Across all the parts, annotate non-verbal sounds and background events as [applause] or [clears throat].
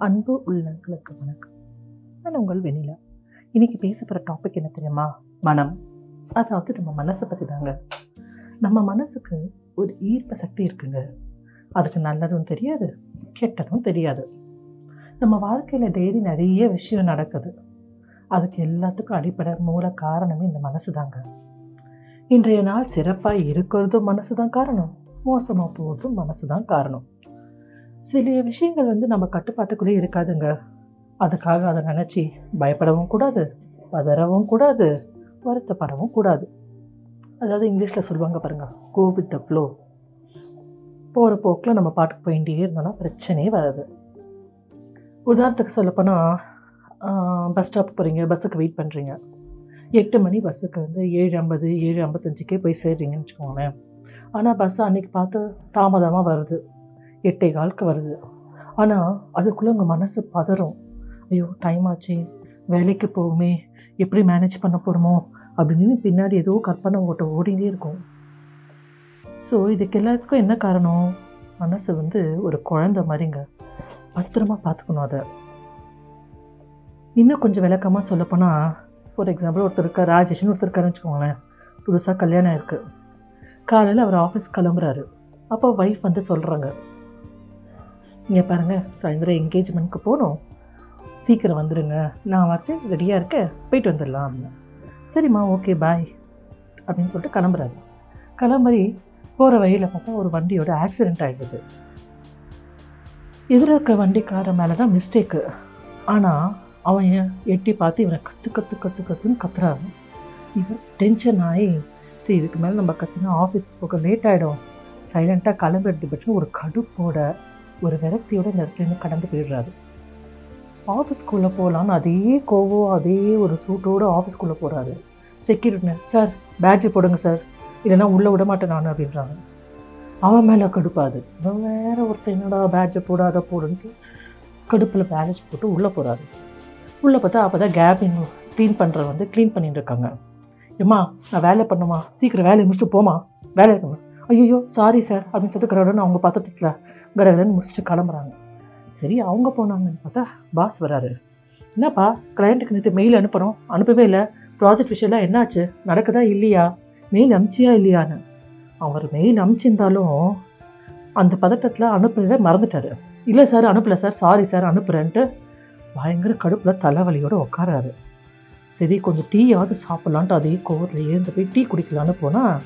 அன்பு உள்ளங்களுக்கு வணக்கம். நான் உங்கள் வெண்ணிலா. இன்னைக்கு பேச போகிற டாபிக் என்ன தெரியுமா? மனம். அதாவது நம்ம மனசை பற்றி தாங்க நம்ம மனசுக்கு ஒரு ஈர்ப்பு சக்தி இருக்குங்க. அதுக்கு நல்லதும் தெரியாது கெட்டதும் தெரியாது. நம்ம வாழ்க்கையில் டெய்லி நிறைய விஷயம் நடக்குது. அதுக்கு எல்லாத்துக்கும் அடிப்படை மூல காரணமே இந்த மனசு தாங்க இன்றைய நாள் சிறப்பாக இருக்கிறதும் மனசு தான் காரணம். மோசமாக போகிறதும் மனசு தான் காரணம். சில விஷயங்கள் வந்து நம்ம கட்டுப்பாட்டுக்குள்ளே இருக்காதுங்க. அதுக்காக அதை நினச்சி பயப்படவும் கூடாது பதறவும் கூடாது வருத்தப்படவும் கூடாது. அதாவது இங்கிலீஷில் சொல்லுவாங்க பாருங்கள் கோ வித் த ஃப்ளோ போகிற போக்கில் நம்ம பாட்டுக்கு போயிட்டே இருந்தோம்னா பிரச்சனையே வராது. உதாரணத்துக்கு சொல்லப்போனால் பஸ் ஸ்டாப் போகிறீங்க பஸ்ஸுக்கு வெயிட் பண்ணுறீங்க எட்டு மணி பஸ்ஸுக்கு வந்து ஏழு ஐம்பது ஏழு ஐம்பத்தஞ்சுக்கே போய் சேர்றீங்கன்னு வச்சுக்கோங்களேன். ஆனால் பஸ்ஸு அன்றைக்கி பார்த்து தாமதமாக வருது. எட்டே காலுக்கு வருது. ஆனால் அதுக்குள்ளே உங்கள் மனசு பதறும். ஐயோ டைம் ஆச்சு. வேலைக்கு போகுமே எப்படி மேனேஜ் பண்ண போகிறோமோ அப்படின்னு பின்னாடி ஏதோ கற்பனை ஓட்ட ஓடிட்டே இருக்கும். ஸோ இதுக்கு எல்லாத்துக்கும் என்ன காரணம்? மனசு வந்து ஒரு குழந்தை மாதிரிங்க. பத்திரமா பார்த்துக்கணும் அதை. இன்னும் கொஞ்சம் விளக்கமாக சொல்லப்போனால் ஃபார் எக்ஸாம்பிள் ஒருத்தர் இருக்கார் ராஜேஷ்னு ஒருத்தர் இருக்காருன்னு வச்சுக்கோங்களேன். புதுசாக கல்யாணம் இருக்குது காலையில் அவர் ஆஃபீஸ் கிளம்புறாரு. அப்போ ஒய்ஃப் வந்து சொல்கிறாங்க இங்கே பாருங்கள் சாயந்தரம் என்கேஜ்மெண்ட்க்கு போகணும் சீக்கிரம் வந்துடுங்க நான் வச்சு ரெடியாக இருக்கேன் போயிட்டு வந்துடலாம் அப்படின்னு. சரிம்மா ஓகே பாய் அப்படின்னு சொல்லிட்டு கிளம்புறாரு. கிளம்பி போகிற வழியில் பார்த்தா ஒரு வண்டியோட ஆக்சிடெண்ட் ஆகிடுது எதிர இருக்கிற வண்டிக்கார மேலே தான் மிஸ்டேக்கு ஆனால் அவன் ஏன் எட்டி பார்த்து இவனை கற்று கற்று கற்று கற்றுன்னு கத்துறாரு. இவன் டென்ஷன் ஆகி சரி இதுக்கு மேலே நம்ம கற்றுனா ஆஃபீஸ்க்கு போக லேட் ஆகிடும் சைலண்ட்டாக கிளம்புறது பற்றி ஒரு கடுப்போட ஒரு விரக்தியோட இந்த இடத்துலேருந்து கடந்து போயிடுறாரு. ஆஃபீஸ்க்குள்ளே போகலான்னு அதே கோவம் அதே ஒரு சூட்டோடு ஆஃபீஸ்க்குள்ளே போகிறாரு செக்யூரிட்டி சார் பேட்ஜ் போடுங்க சார் இல்லைன்னா உள்ளே விட மாட்டேன் நான் அப்படின்றாங்க. அவன் மேலே கடுப்பாது இவன் வேறு ஒருத்தர் என்னடா பேட்ஜை போடாத போடுன்ட்டு கடுப்பில் பேட்ஜ் போட்டு உள்ளே போகிறாரு உள்ளே பார்த்தா அப்போ தான் கேபின் க்ளீன் பண்ணுற வந்து க்ளீன் பண்ணிட்டு இருக்காங்க. ஏம்மா நான் வேலை பண்ணுமா? சீக்கிரம் வேலையை முடிச்சுட்டு போமா வேலை இருக்கணும் ஐயோ சாரி சார் அப்படின்னு சொல்லிட்டு கடவுடன் அவங்க பத்திரத்தில் கடகடன் முடிச்சுட்டு கிளம்புறாங்க. சரி அவங்க போனாங்கன்னு பார்த்தா பாஸ் வராரு என்னப்பா கிளையண்ட்டுக்கு நேற்று மெயில் அனுப்புகிறோம் அனுப்பவே இல்லை. ப்ராஜெக்ட் விஷயம்லாம் என்னாச்சு? நடக்குதா இல்லையா? மெயில் அமிச்சியா இல்லையான்னு. அவர் மெயில் அமிச்சிருந்தாலும் அந்த பதட்டத்தில் அனுப்புறதை மறந்துட்டாரு. இல்லை சார் அனுப்பலை சார் சாரி சார் அனுப்புகிறேன்ட்டு பயங்கர கடுப்பில் தலைவலியோடு உட்காராரு சரி கொஞ்சம் டீயாவது சாப்பிட்லான்ட்டு அதே கோவத்தில் எழுந்து போய் டீ குடிக்கலான்னு போனால்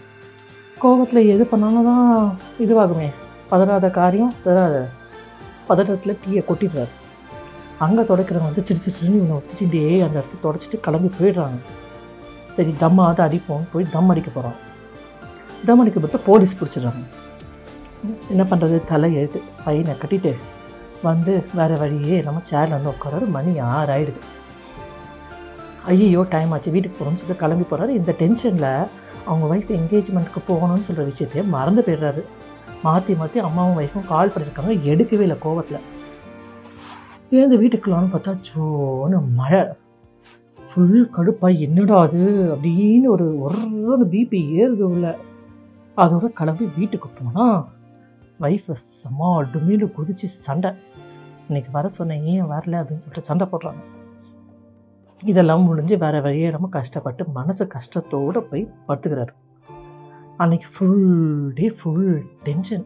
கோவத்தில் எது பண்ணாலும் தான் இதுவாகுமே. பதறாத காரியம் சராத பதட்டத்தில் டீயை கொட்டிடுறாரு. அங்கே தொடக்கிறவங்க வந்து சிரிச்சு சிரிச்சு இவனை ஒத்திச்சுட்டே அந்த இடத்துல தொடச்சிட்டு கிளம்பி போயிடுறாங்க. சரி தம்மாவது அடிப்போம் போய் தம் அடிக்க போகிறான் தம் அடிக்க பார்த்தா போலீஸ் பிடிச்சிடுறாங்க. என்ன பண்ணுறது தலை எழுத்து பையனை கட்டிட்டு வந்து வேறு வழியே நம்ம சேரில் வந்து உட்காராரு மணி ஆறு ஆயிடுது ஐயோ டைம் ஆச்சு. வீட்டுக்கு போகணும்னு சொல்லிட்டு கிளம்பி போகிறாரு இந்த டென்ஷனில் அவங்க ஒய்ஃப் என்கேஜ்மெண்ட்டுக்கு போகணும்னு சொல்கிற விஷயத்தையே மறந்து போயிடுறாரு. மாற்றி மாற்றி அம்மாவும் ஒய்ஃபும் கால் பண்ணியிருக்காங்க எடுக்கவே இல்லை கோவத்தில். எழுந்து வீட்டுக்குள்ளான்னு பார்த்தா ஜோன்னு மழை. ஃபுல் கடுப்பாக என்னடா அது? அப்படின்னு ஒரு ஒரு பிபி ஏறுது உள்ள. அதோட கிளம்பி வீட்டுக்கு போனால் ஒய்ஃபை செம்ம டுமீடு குதிச்சு சண்டை. இன்னைக்கு வர சொன்னேன் ஏன் வரல? அப்படின்னு சொல்லிட்டு சண்டை போடுறாங்க. இதெல்லாம் முடிஞ்சு வேறு வழியே நம்ம கஷ்டப்பட்டு மனசு கஷ்டத்தோடு போய் படுத்துக்கிறாரு. அன்னைக்கு ஃபுல் டே ஃபுல் டென்ஷன்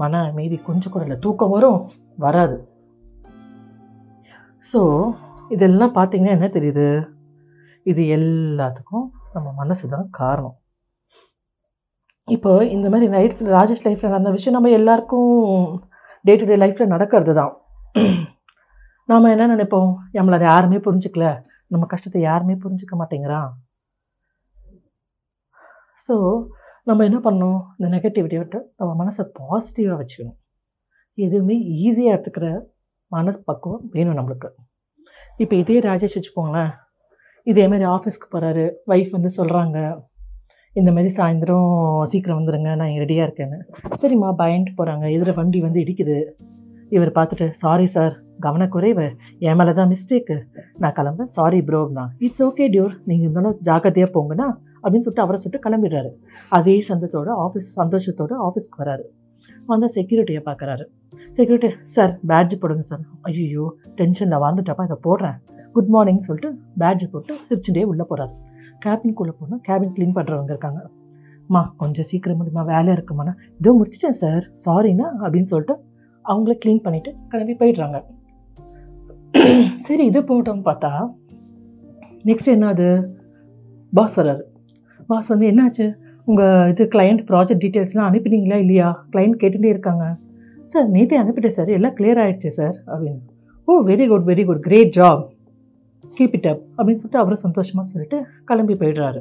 மன அமைதி கொஞ்சம் கூட இல்லை. தூக்கம் வரும் வராது. ஸோ இதெல்லாம் பார்த்தீங்கன்னா என்ன தெரியுது? இது எல்லாத்துக்கும் நம்ம மனசு தான் காரணம். இப்போ இந்த மாதிரி லைஃப்பில் ராஜேஷ் லைஃப்பில் நடந்த விஷயம் நம்ம எல்லாருக்கும் டே டு டே லைஃப்பில் நடக்கிறது தான். நாம் என்ன நினைப்போம்? நம்மளை யாருமே புரிஞ்சுக்கல. நம்ம கஷ்டத்தை யாருமே புரிஞ்சுக்க மாட்டேங்கிறான். ஸோ நம்ம என்ன பண்ணணும்? இந்த நெகட்டிவிட்டியை விட்டு நம்ம மனசை பாசிட்டிவாக வச்சுக்கணும். எதுவுமே ஈஸியாக எடுத்துக்கிற மனசு பக்குவம் வேணும் நம்மளுக்கு. இப்போ இதே ராஜேஷ் வச்சுக்கோங்களேன். இதேமாரி ஆஃபீஸ்க்கு போகிறாரு ஒய்ஃப் வந்து சொல்கிறாங்க இந்த மாதிரி சாயந்தரம் சீக்கிரம் வந்துடுங்க நான் ரெடியாக இருக்கேன்னு. சரிம்மா பயந்துட்டு போகிறாங்க எதிர வண்டி வந்து இடிக்குது. இவர் பார்த்துட்டு சாரி சார் கவனக்குறைவு. என் மேலே தான் மிஸ்டேக்கு நான் கிளம்ப சாரி ப்ரோ தான் இட்ஸ் ஓகே டியூர் நீங்கள் இருந்தாலும் ஜாக்கிரதையாக போங்கன்னா அப்படின்னு சொல்லிட்டு அவரை சொல்லிட்டு கிளம்பிடுறாரு. அதே சந்தத்தோட ஆஃபீஸ் சந்தோஷத்தோட ஆஃபீஸ்க்கு வராரு. வந்தால் செக்யூரிட்டியை பார்க்குறாரு செக்யூரிட்டி சார் பேட்ஜ் போடுங்க சார் ஐயோ டென்ஷனில் வந்துட்டப்பா இதை போடுறேன். குட் மார்னிங் சொல்லிட்டு பேட்ஜ் போட்டு சிரிச்சுட்டே உள்ளே போகிறாரு கேபின்குள்ளே போனால் கேபின் க்ளீன் பண்ணுறவங்க இருக்காங்க. அம்மா கொஞ்சம் சீக்கிரம் முடியுமா வேலை இருக்குமாண்ணா இதோ முடிச்சிட்டேன் சார் சாரிண்ணா அப்படின்னு சொல்லிட்டு அவங்கள க்ளீன் பண்ணிவிட்டு கிளம்பி போயிடுறாங்க. [clears throat] சரி இது போட்டோம்னு பார்த்தா நெக்ஸ்ட் என்னது பாஸ் வர்றாரு. பாஸ் வந்து என்னாச்சு? உங்கள் இது கிளையண்ட் ப்ராஜெக்ட் டீட்டெயில்ஸ்லாம் அனுப்பினீங்களா இல்லையா? கிளையண்ட் கேட்டுகிட்டே இருக்காங்க. சார் நேற்றே அனுப்பிட்டேன் சார். எல்லாம் கிளியர் ஆகிடுச்சு சார். அப்படின்னு. ஓ very good very good great job keep it up அப்படின்னு சொல்லிட்டு அவரும் சந்தோஷமாக சொல்லிட்டு கிளம்பி போயிடுறாரு.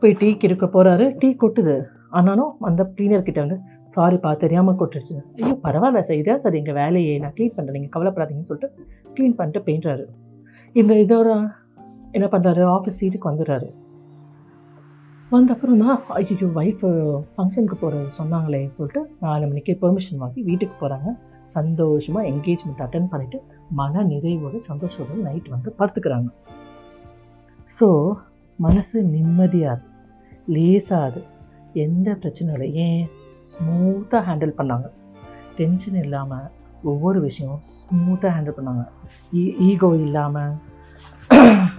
போய் டீ கிடுக்க போகிறாரு டீ கொட்டுது. ஆனாலும் அந்த கிளீனர்கிட்ட வந்து சாரிப்பா தெரியாமல் கொட்டுடுச்சு ஐயோ பரவாயில்ல சார். இதான் சார் எங்கள் வேலையை. நான் க்ளீன் பண்ணுறேன் நீங்கள் கவலைப்படாதீங்கன்னு சொல்லிட்டு க்ளீன் பண்ணிட்டு போயிடுறாரு. இந்த இதோட என்ன பண்ணுறாரு ஆஃபீஸ் சீட்டுக்கு வந்துடுறாரு. வந்த அப்புறம் தான் ஐயோ ஒய்ஃப் ஃபங்க்ஷனுக்கு போகிறது சொன்னாங்களேன்னு சொல்லிட்டு நாலு மணிக்கு பெர்மிஷன் வாங்கி வீட்டுக்கு போகிறாங்க சந்தோஷமாக என்கேஜ்மெண்ட் அட்டன் பண்ணிவிட்டு மன நிறைவோடு சந்தோஷத்தோடு நைட் வந்து படுத்துக்கிறாங்க. ஸோ மனசு நிம்மதியாது லேசாது எந்த பிரச்சனையும் இல்லை. ஏன்? ஸ்மூத்தாக ஹேண்டில் பண்ணாங்க. டென்ஷன் இல்லாமல் ஒவ்வொரு விஷயமும் ஸ்மூத்தாக ஹேண்டில் பண்ணாங்க. E, ஈ ஈகோ இல்லாமல்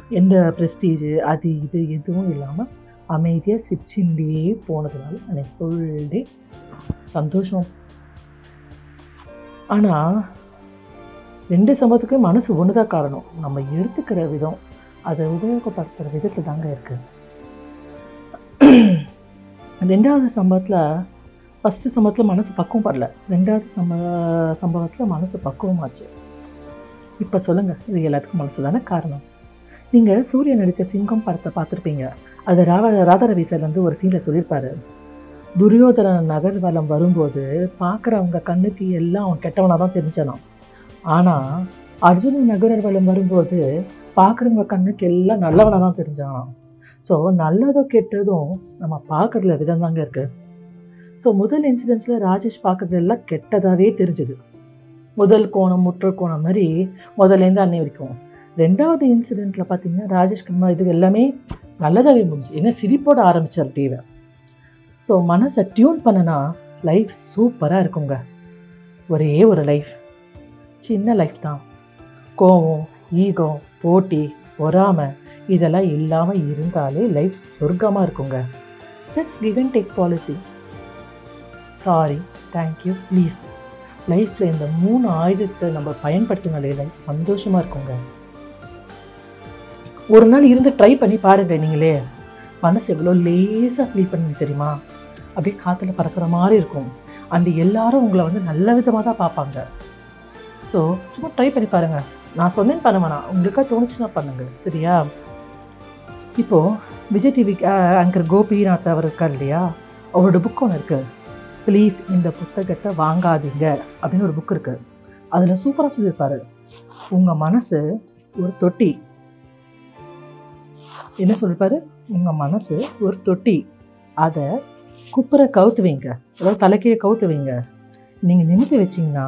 எந்த ப்ரெஸ்டீஜு அது இது எதுவும் இல்லாமல் அமைதியாக சிரிச்சுட்டே போனதுனால எனக்கு ஃபுல் டே சந்தோஷம். ஆனால் ரெண்டு சம்பவத்துக்கும் மனசு ஒன்று தான் காரணம்? நம்ம எடுத்துக்கிற விதம் அதை உபயோகப்படுத்துகிற விதத்தில் தாங்க இருக்குது ரெண்டாவது சம்பவத்தில் ஃபஸ்ட்டு சம்பவத்தில் மனசு பக்குவம் படல. ரெண்டாவது சம்ப சம்பவத்தில் மனசு பக்குவமாச்சு. இப்போ சொல்லுங்கள் இது எல்லாத்துக்கும் மனசு தானே காரணம்? நீங்கள் சூரியன் நடித்த சிங்கம் படத்தை பார்த்துருப்பீங்க. அது ராவ ராதாரவி சார் வந்து ஒரு சீனில் சொல்லியிருப்பாரு. துரியோதன நகர்வலம் வரும்போது பார்க்குறவங்க கண்ணுக்கு எல்லாம் அவன் கெட்டவனாக தான் தெரிஞ்சானாம் ஆனால் அர்ஜுன நகர்வலம் வரும்போது பார்க்குறவங்க கண்ணுக்கு எல்லாம் நல்லவனாக தான் தெரிஞ்சானாம் ஸோ நல்லதோ கெட்டதும் நம்ம பார்க்குறதுல விதம் தாங்க இருக்குது ஸோ முதல் இன்சிடென்ட்ஸில் ராஜேஷ் பார்க்குறது எல்லாம் கெட்டதாகவே தெரிஞ்சுது. முதல் கோணம் முற்ற கோணம் மாதிரி முதலேருந்து அன்னை வரைக்கும். ரெண்டாவது இன்சிடெண்ட்டில் பார்த்தீங்கன்னா ராஜேஷ்குமார் இது எல்லாமே நல்லதாகவே முடிஞ்சு. ஏன்னா சிரிப்போட ஆரம்பித்தார் டிவி ஸோ மனசை டியூன் பண்ணனா லைஃப் சூப்பராக இருக்குங்க. ஒரே ஒரு லைஃப் சின்ன லைஃப் தான். கோவம் ஈகோ போட்டி பொறாமை இதெல்லாம் இல்லாமல் இருந்தாலே லைஃப் சொர்க்கமாக இருக்குங்க. Just give and take policy sorry thank you please லைஃப்பில் இந்த மூணு ஆயுதத்தை நம்ம பயன்படுத்தினாலே லைஃப் சந்தோஷமாக இருக்குங்க. ஒரு நாள் இருந்து ட்ரை பண்ணி பாருங்க நீங்களே. மனசு எவ்வளோ லேசாக ஃபீல் பண்ணி தெரியுமா? அப்படியே காற்றுல பறக்கிற மாதிரி இருக்கும். அந்த எல்லாரும் உங்களை வந்து நல்ல விதமாக தான் பார்ப்பாங்க. ஸோ சும்மா ட்ரை பண்ணி பாருங்கள் நான் சொன்னேன்னு பண்ண வேணாம் தோணுச்சுன்னா பண்ணுங்க. சரியா? இப்போது விஜய் டிவி ஆங்கர் கோபிநாத் அவர் இருக்கார் இல்லையா? அவரோட புக் ஒன்று இருக்குது ப்ளீஸ் இந்த புத்தகத்தை வாங்காதீங்க அப்படின்னு ஒரு புக் இருக்குது அதில் சூப்பராக சொல்லியிருப்பார். உங்கள் மனசு ஒரு தொட்டி. என்ன சொல்லியிருப்பாரு உங்கள் மனசு ஒரு தொட்டி. அதை குப்புற கவுத்து வைங்க. அதாவது தலைக்கீழே கவுத்து வைங்க. நீங்கள் நிமித்து வச்சிங்கன்னா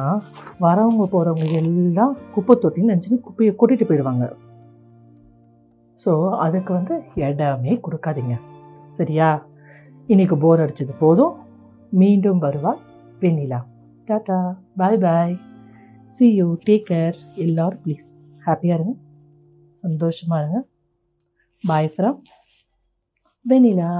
வரவங்க போகிறவங்க எல்லாம் குப்பை தொட்டின்னு நினச்சின்னு குப்பையை கூட்டிகிட்டு போயிடுவாங்க. ஸோ அதுக்கு வந்து இடமே கொடுக்காதீங்க. சரியா? இன்னைக்கு போர் அடிச்சது போதும். மீண்டும் வருவா வெண்ணிலா. Tata bye bye see you take care எல்லோரும் ப்ளீஸ் ஹாப்பியாக இருங்க. சந்தோஷமாக இருங்க. Bye from Vennila